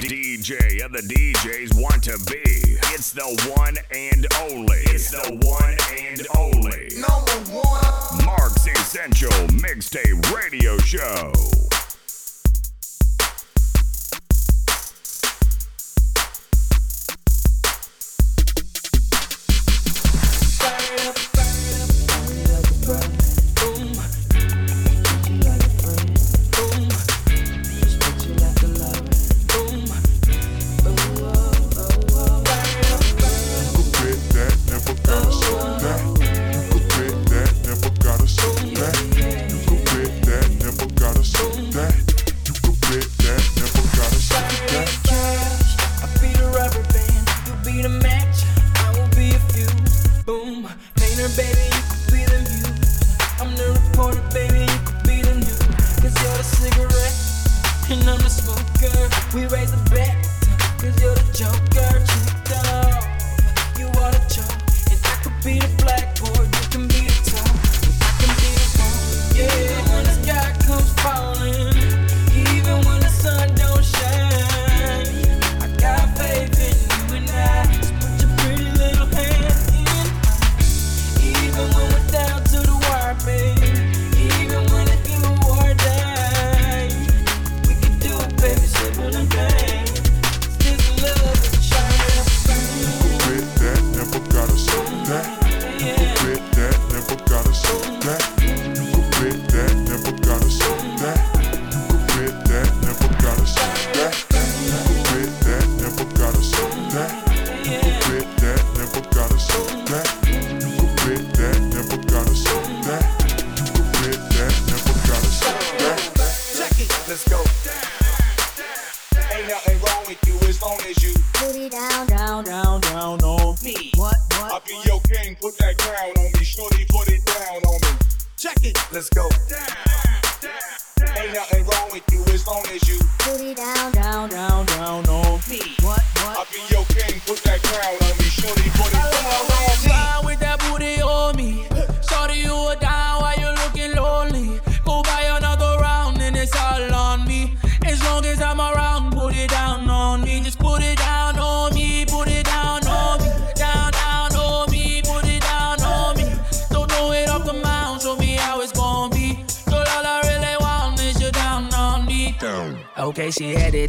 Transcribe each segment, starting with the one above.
DJ of the DJs want to be. It's the one and only. It's the one and only. Number one. Marc's Essential Mixtape Radio Show. Put that crown on me. Shorty, put it down on me. Check it. Let's go.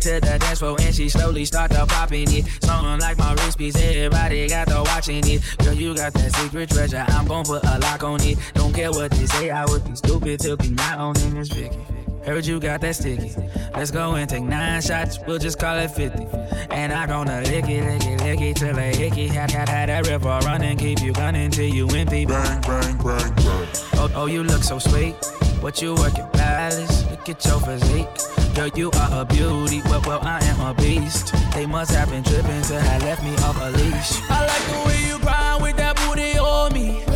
To the dance floor and she slowly started popping it. Something like my wrist piece, everybody got to watching it. Girl, you got that secret treasure, I'm gon' put a lock on it. Don't care what they say, I would be stupid to be not owning this Vicky. Heard you got that sticky. Let's go and take nine shots, we'll just call it 50. And I gonna lick it, lick it, lick it till I hickey. Had, had, had that river running, keep you gunning till you empty. Bang, bang, bang, bang. Oh, oh, you look so sweet. What you working palace? Look at your physique. Girl, you are a beauty. Well, well, I am a beast. They must have been tripping to have left me off a leash. I like the way you grind with that booty on me.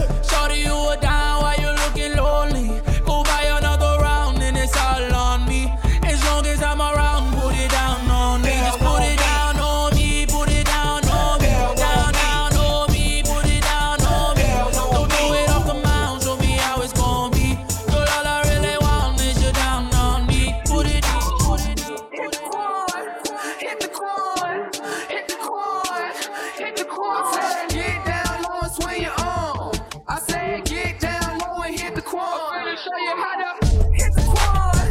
Show you how to hit the quan.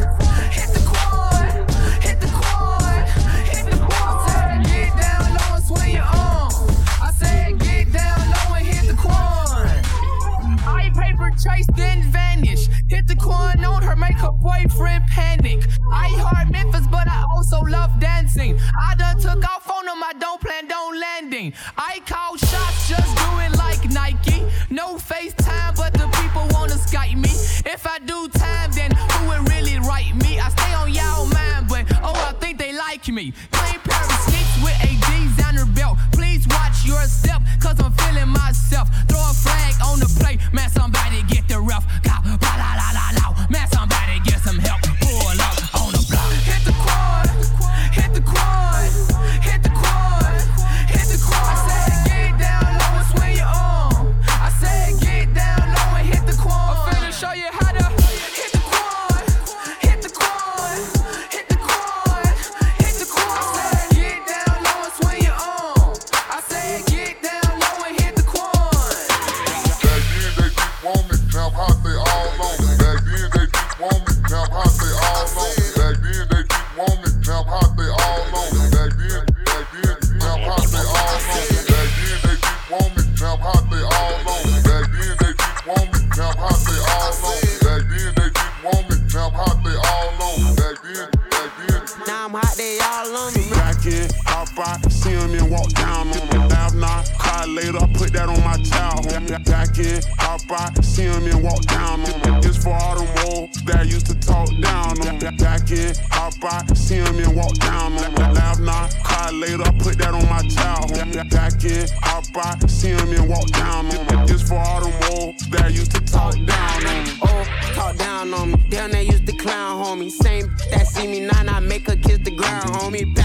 Hit the quan. Hit the quan. Hit the quan. Get down low and swing your arm. I said get down low and hit the quan. I paper chase then vanish. Hit the quan on her, make her boyfriend panic. iHeart Memphis, but I also love dancing. I done took off on them, I don't plan like me. Clean pair of sneaks with a designer belt. Please watch your step, cause I'm feeling myself. Throw a flag on the plate, man, somebody get the ref. Talk down on me. Oh, talk down on me. Down there used to clown, homie. Same that see me now, I make her kiss the ground, homie.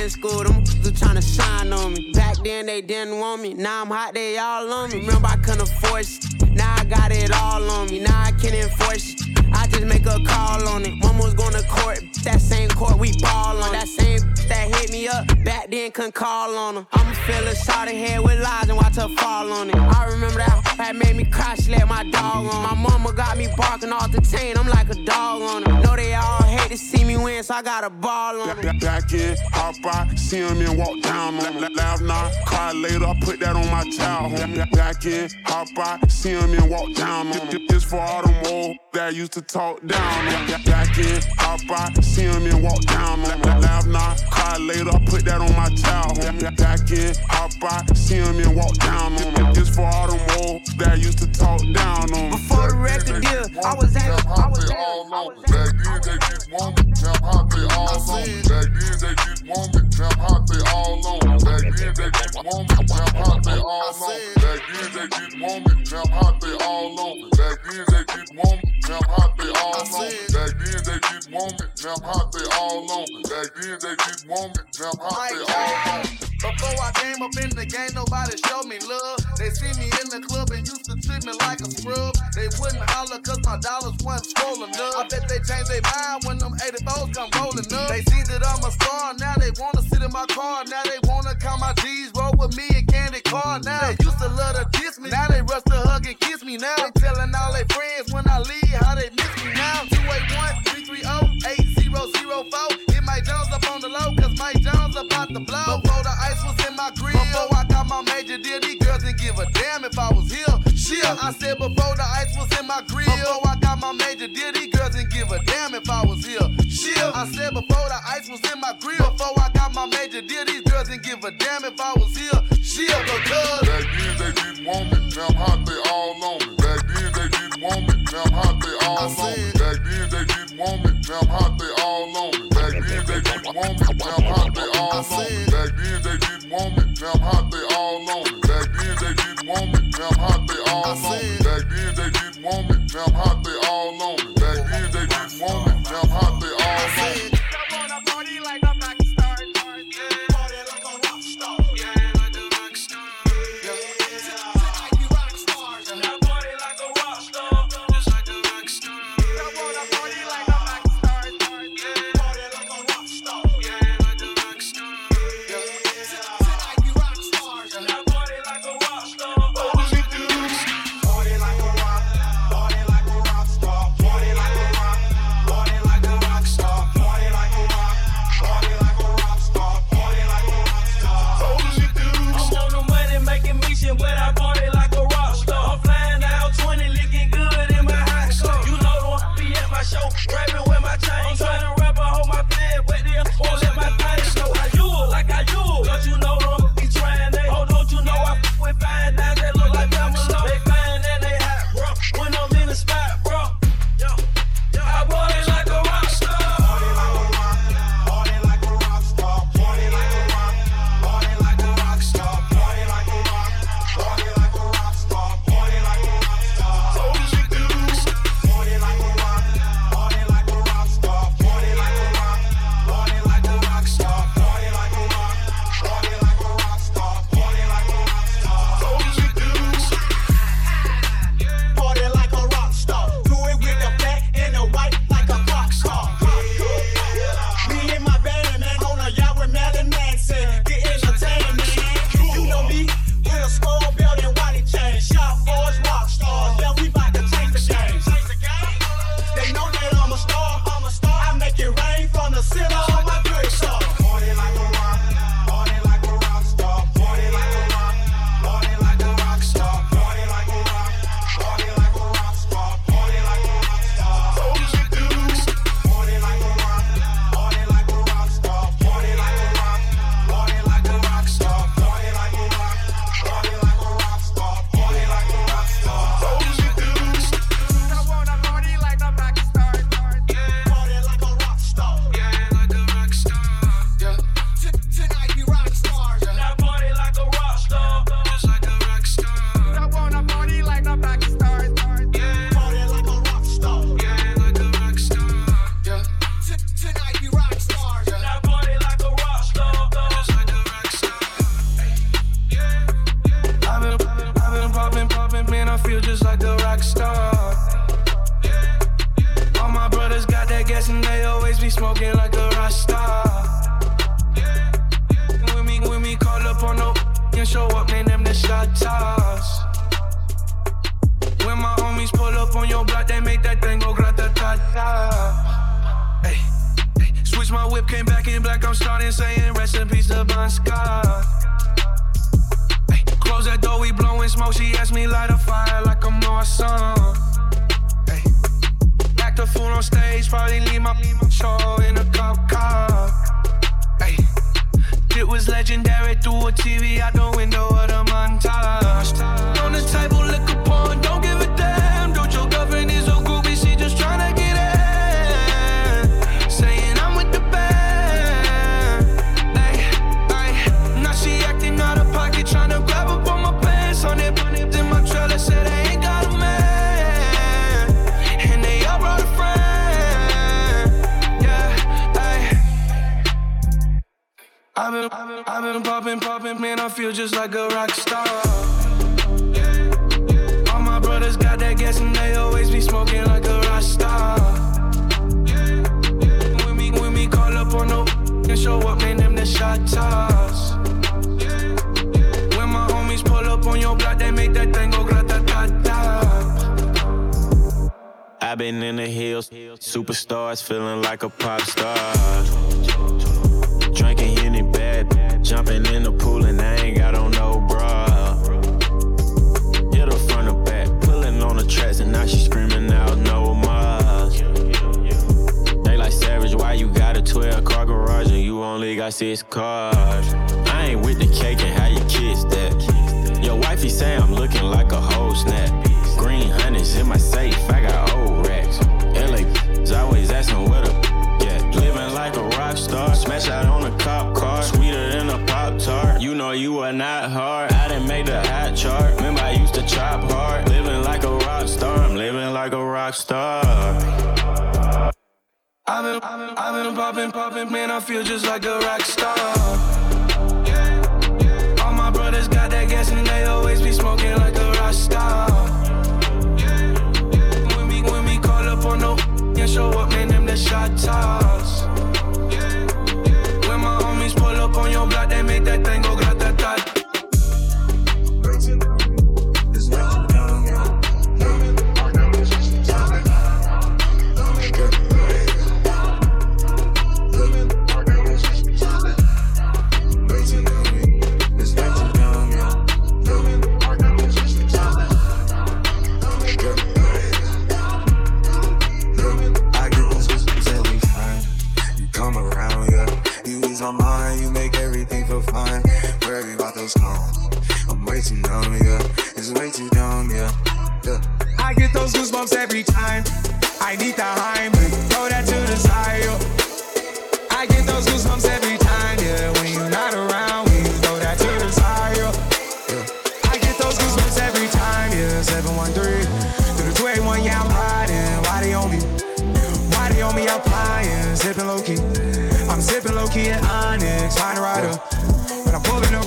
In school, them trying to shine on me. Back then they didn't want me. Now I'm hot, they all on me. Remember I couldn't afford shit. Now I got it all on me. Now I can enforce shit. I just make a call on it. Mama was going to court. That same court we ball on. That same that hit me up. Back then couldn't call on her. I'ma feel a shot of head with lies and watch her fall on it. I remember that that made me cry. She let my dog on. My mama got me barking off the chain. I'm like a dog on her. Know they all hate to see me win, so I got a ball on it. Back in, hop out, see him and walk down on me. Laugh now, cry later, I put that on my child. homie. Back in, hop out, see him and walk down on me. This for all them old that used to talk down. Back in, hop out, see him and walk down on me. Laugh now, cry later, I put that on my child. homie. Back in, hop out, see him and walk down on me. This for all them old that used to talk down on me. Before the record deal, I was at, I was at, I was at. On. Back then they didn't want me, now I'm hot, they all on. Back then they want me, now I'm hot, they all on. Back then they want me, now I'm hot, they all on. Back then they want me, now I'm hot, they all on want me, now I'm hot, they all on me. Back then they didn't want me, now I'm hot, they all on me. Before I came up in the game, nobody showed me love. They see me in the club and used to treat me like a scrub. They wouldn't holler cause my dollars wasn't swollen up. I bet they changed their mind when them 84s come rolling up. They see that I'm a star, now they wanna sit in my car. Now they wanna count my G's, roll with me and candy car. Now they used to love to diss me, now they rush to hug and kiss me. Now they telling all their friends when I leave how they miss me now. About to blow. Before the ice was in my grill, before I got my major deal, these girls didn't give a damn if I was here. Shit, I said before the ice was in my grill, before I got my major deal, these girls didn't give a damn if I was here. Shit, I said before the feel just like a rock star. All my brothers got that gas and they always be smoking like a rock star. When we, when we call up on no and show up, man, them the shot toss. When my homies pull up on your block, they make that thing go grata ta ta. I've been in the hills, superstars feeling like a pop star. Drinking Henny bad, jumping in the pool six cars? Popping, popping, man. I feel just like a rock star. All my brothers got that gas and they always be smoking like a rock star. When we, when we call up on no and show up, man, them the shot toss. When my homies pull up on your block, they make that thing go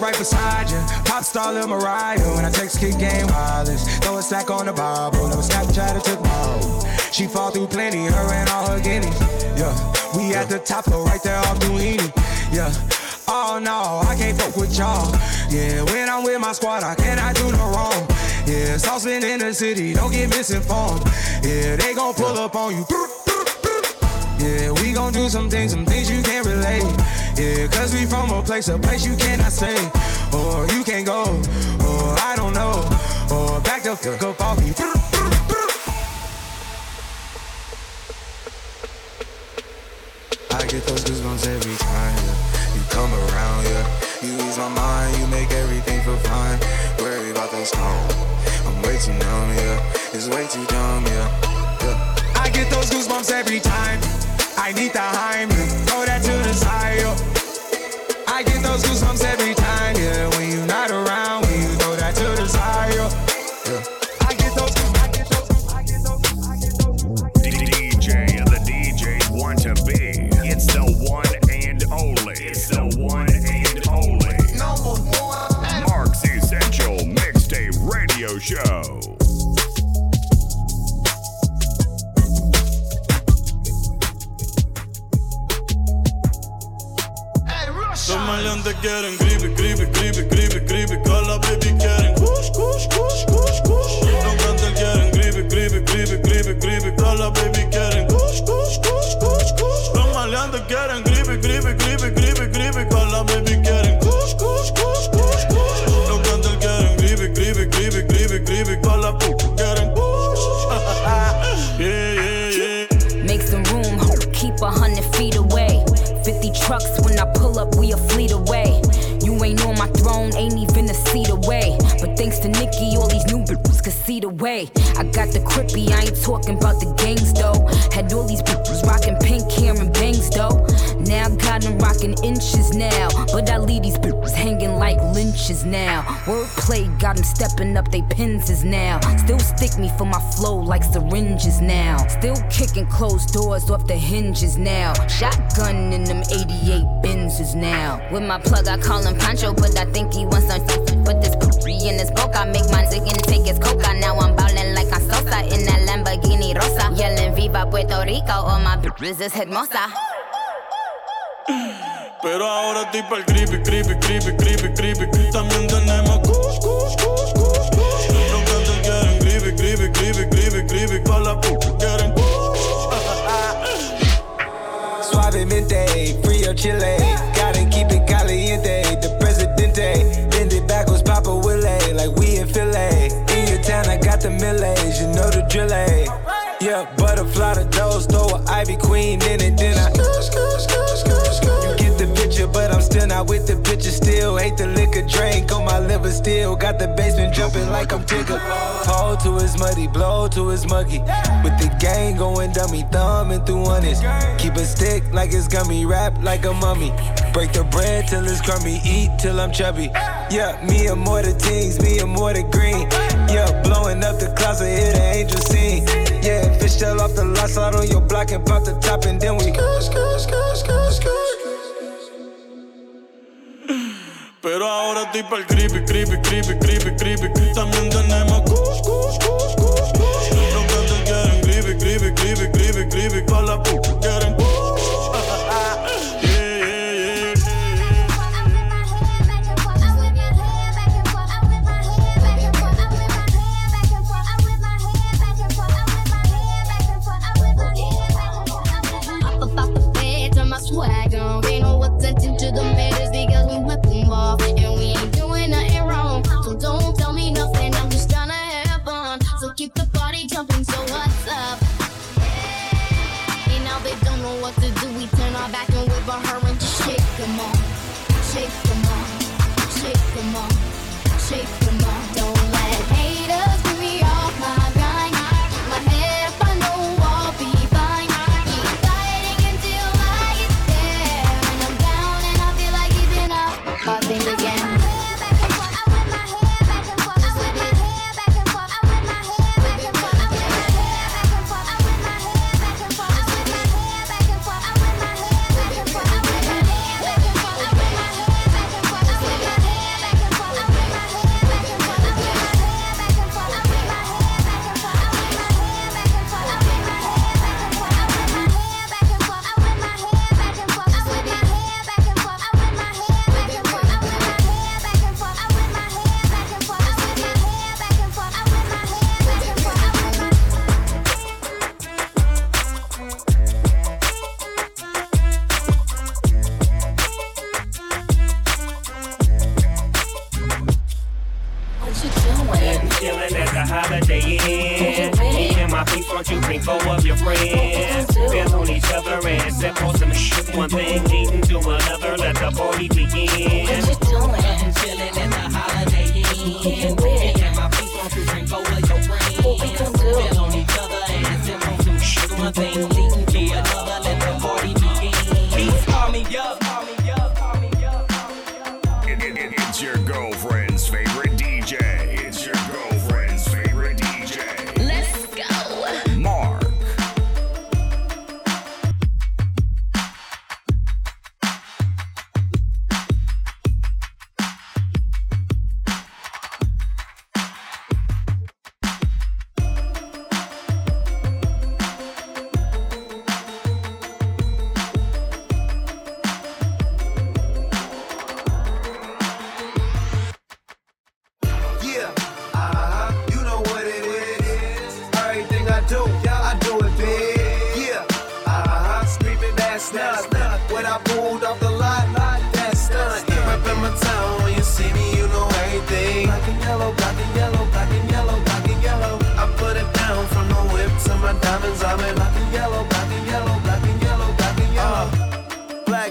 right beside you, pop star Lil Mariah. When I text kick game wireless, throw a stack on the Bible. Never Snapchat my hoe. She fall through plenty, her and all her guineas. Yeah, we at the top floor right there off Doheny. Yeah. Oh no, I can't fuck with y'all. Yeah, when I'm with my squad, I cannot do no wrong. Yeah, saucing in the city, don't get misinformed. Yeah, they gon' pull up on you. Yeah, we gon' do some things, some things you can't relate. Yeah, cause we from a place, a place you cannot stay. Or you can't go, or I don't know. Or back the fuck up off me. I get those goosebumps every time yeah. you come around, yeah. You ease my mind, you make everything feel fine. Worry about those calls. I'm way too numb, yeah. It's way too dumb, yeah. Those goosebumps every time. I need the Heimlich, throw that to the side, yo. I get those goosebumps the way. I got the krippy, I ain't talking about the gangs though. Had all these bitches rocking pink hair and got them rocking inches now. But I leave these bitches hanging like lynches now. Wordplay got them stepping up they pins is now. Still stick me for my flow like syringes now. Still kicking closed doors off the hinges now. Shotgun in them 88 Benzes now. With my plug, I call him Pancho, but I think he wants some Put this poopy in his boca. I make zig and take his coca. Now I'm ballin' like I'm Sosa in that Lamborghini Rosa. Yelling Viva Puerto Rico, all my bitches is hermosa. Pero ahora tipo el krippy, krippy, krippy, krippy, krippy. También tenemos kush, kush, kush, kush, kush. Los grandes quieren krippy, krippy, krippy, krippy, krippy. Con la puta quieren Suavemente, frío chile. Gotta keep it caliente. The presidente. Bend it backwards, Papa Willie. Like we in Philly. In your town, I got the millets. You know the drill. eh? Yeah, butterfly the doors. Throw a Ivy Queen in it. Then I. picture. Still hate the liquor drink on my liver. Still got the basement jumping like I'm Tigger. Hold to his muddy, blow to his muggy. With the gang going dummy, thumbing through honest. Keep a stick like it's gummy, wrap like a mummy. Break the bread till it's crummy, eat till I'm chubby. Yeah, me and more the teens, me and more the green. Yeah, blowing up the closet, hear the angel sing. Yeah, fish tail off the lot, slide on your block and pop the top, and then we. Pero ahora tipo el creepy, creepy, creepy, creepy, creepy. También tenemos kush, kush, kush, kush, kush. Los quieren creepy, creepy, creepy, creepy, creepy. Con la puta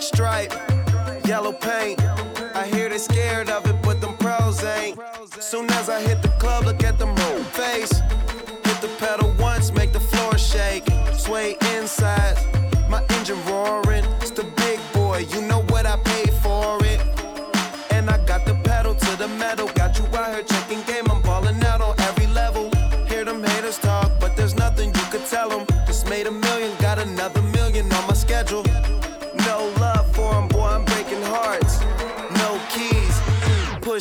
stripe, yellow paint. I hear they scared of it, but them pros ain't. Soon as I hit the club, look at them whole face. Hit the pedal once, make the floor shake. Sway inside, my engine roaring.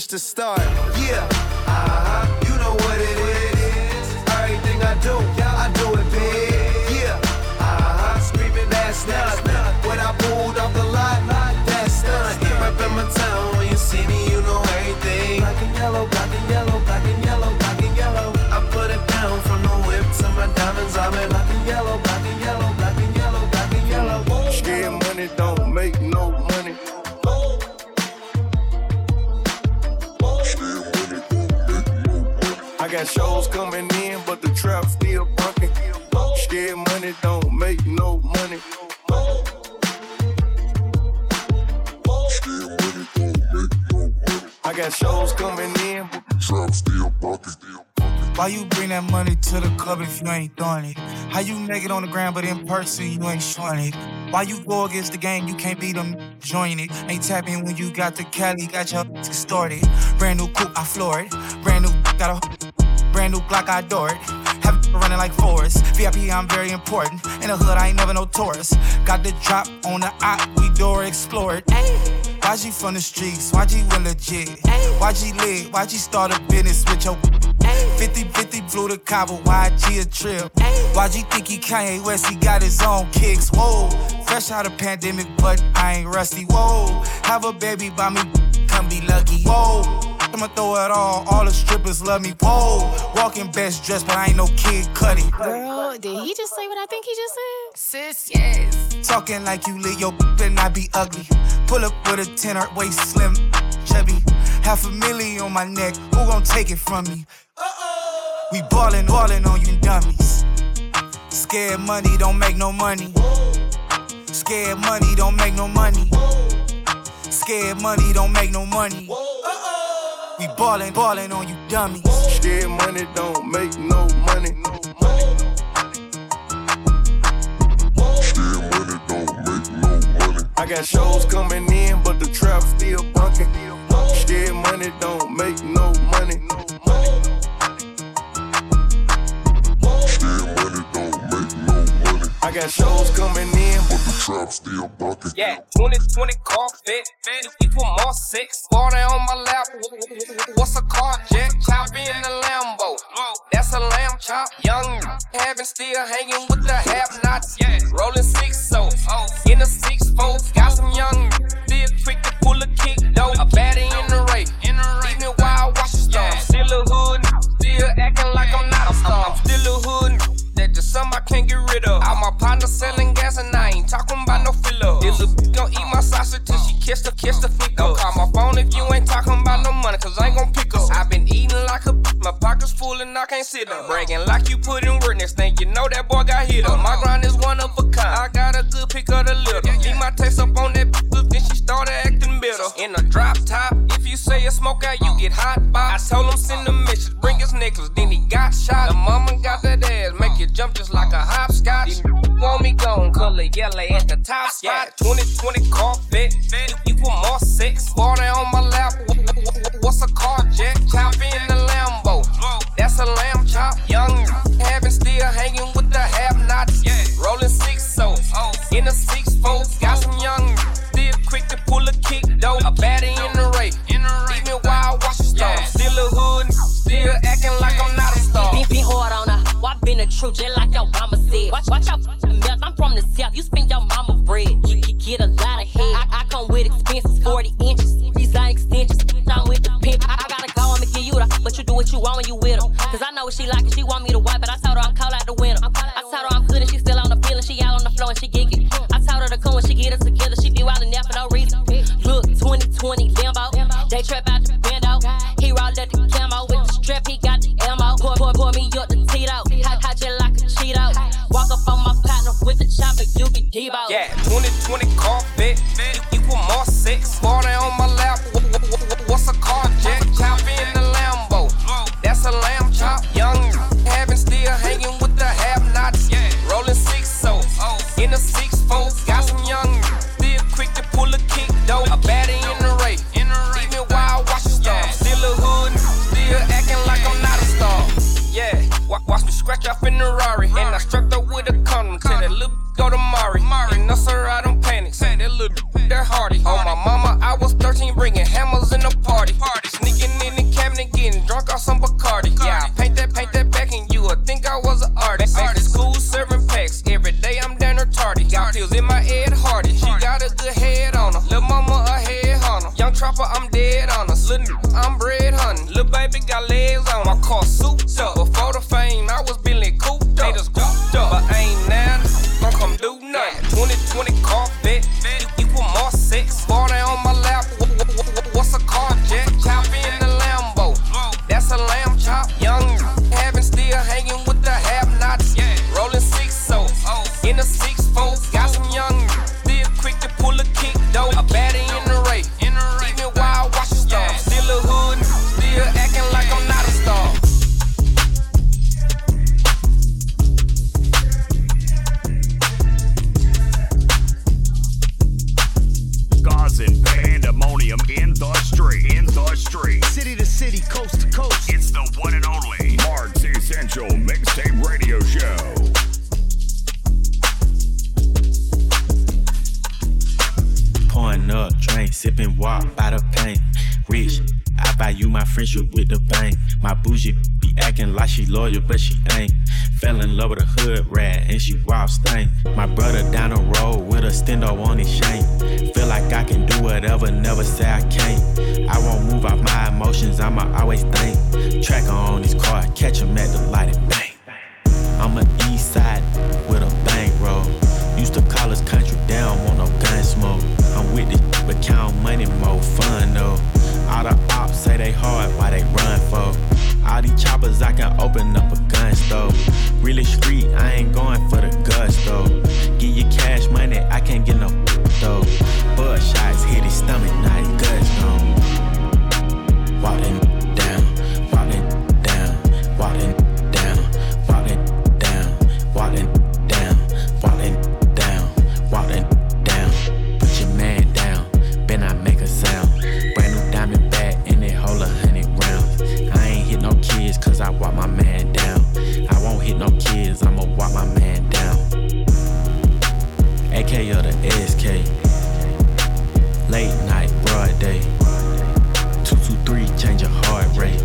Push to start. Yeah, uh-huh, you know what it is. Everything I do, I do it big. Yeah, uh-huh, screaming that's not. When I pulled off the lot, that's stunt. Reppin' my town, when you see me, you shows coming in, but the trap still bunking. Scared money don't make no money. I got shows coming in, but the trap still bunking. Why you bring that money to the club if you ain't throwing it? How you make it on the ground, but in person you ain't showing it? Why you go against the game, you can't beat them, join it. Ain't tapping when you got the Cali, got your distorted. Brand new coupe, I floor it. Brand new, got a brand new Glock, I adore it. Have it running like Forrest. VIP, I'm very important. In the hood, I ain't never no tourist. Got the drop on the op, we door explore it. YG from the streets, Why YG went legit. YG lit, YG start a business with your 50 50 flew to Cabo, YG a trip. YG think he Kanye West, he got his own kicks. Whoa, fresh out of pandemic, but I ain't rusty. Whoa, have a baby by me, come be lucky. Whoa, I'ma throw it all, all the strippers love me. Whoa, walking best dressed, but I ain't no kid cutty. Girl, did he just say what I think he just said? Sis, yes. Talking like you lit your and I be ugly. Pull up with a ten, tenor, waist slim, chubby. Half a million on my neck, who gon' take it from me? Uh-oh. We ballin', ballin' on you dummies. Scared money don't make no money. Scared money don't make no money. Scared money don't make no money. We ballin', ballin' on you dummies. Scared money don't make no money. I got shows coming in, but the trap still bunking. Scared money don't make no money. I got shows coming in, but the trap still bunking. Yeah, 2020 Corvette, equal more six. Party on my lap. What's a car jet? Chop in the Lambo. That's a lamb chop. Young, having still hanging with the have nots. Rolling six so in a six four. Got some young, still quick to pull a kick though. A baddie in the race. Even wild watch the star. Still a hood, still acting like I'm not a star. I'm still a hood. Something I can't get rid of. All my partners selling gas and I ain't talking about no filler. This a bitch gon' eat my sausage till she kiss the kiss the flick up. Call my phone if you ain't talking about no money, cause I ain't gon' pick up. i been eating like a b- my pockets full and I can't sit up. Bragging like you put in work, next thing you know that boy got hit up. My grind is one of a kind. I got a good pick of the litter. Leave my taste up on that b- then she started acting bitter. In a drop top, if you say a smoke out, you get hot box. I told him send a message, bring his necklace, then he got shot. The mama got that ass, make you jump just like a hopscotch. Want me gone, color yellow at the top spot. 2020 Corvette, equal more sex. Party on my lap, what's a car jack? Chop in the Lambo, that's a lamb chop. Young, having still hanging with the have nots. Rolling six so in a six four. Got true, just like your mama said. Watch, watch out, melt. I'm from the south. You spend your mama bread. You, you get a lot of head. I, I come with expenses, 40 inches, design extensions. I'm with the pimp. I, I gotta go, I'ma give you the. But you do what you want when you with her. Cause I know what she like and she want me to wipe. But I told her I'm call out the winner. I told her I'm good and she still on the feeling. She out on the floor and she giggling. I told her to come when she get us together. She be wildin' out for no reason. Look, 2020 Lambo. They trap out the window. He rolled up the camo with the strap. He got the ammo. Pour, pour, pour me up the Hot like a Cheeto. Walk up on my partner with the chopper, you get Debo. Yeah, 2020 Corvette, Fell in love with a hood rat and she wild stank. My brother down the road with a stendo on his chain. Feel like I can do whatever, never say I can't. I won't move out my emotions, I'ma always think. Tracker on his car, catch him at the light and bang. I'm a east side with a bankroll. Used to call us country down, want no gun smoke. I'm with this, but count money more fun though. All the ops say they hard, why they run? These choppers, I can open up a gun store. Really street, I ain't going for the gusto. Give you cash money, I can't get no though. Bud shots hit his stomach, now his guts gone. Walking kids, I'ma walk my man down. AK or the SK. Late night, broad day. 223, change your heart rate.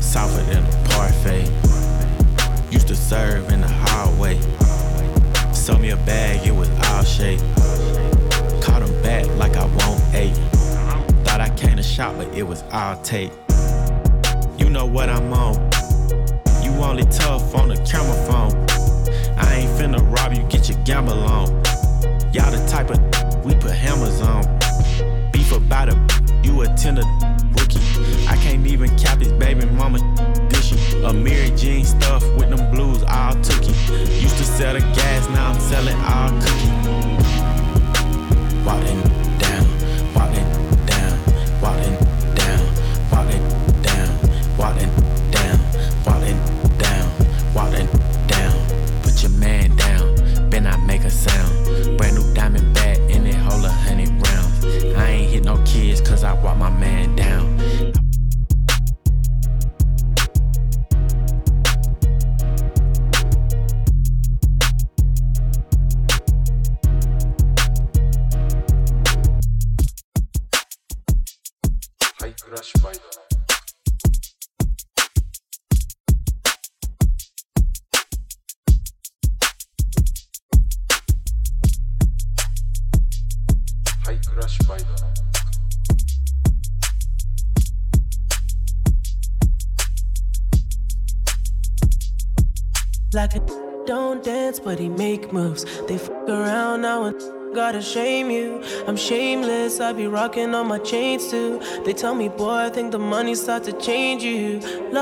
Softer than a parfait. Used to serve in the hallway. Sold me a bag, it was all shake. Caught him back like I won't eight. Thought I came to shop, but it was all take. You know what I'm on. Only tough on the camera phone. I ain't finna rob you, get your gamble on. Y'all the type of we put hammers on. Beef about a you a tender rookie. I can't even cap this baby mama dishy. A Mary Jean stuff with them blues all tookie. Used to sell the gas, now I'm selling all cookie. Walking down, walking down, walking down, walking down, walking down, shame you. I'm shameless, I be rocking on my chains too. They tell me, boy, I think the money start to change you.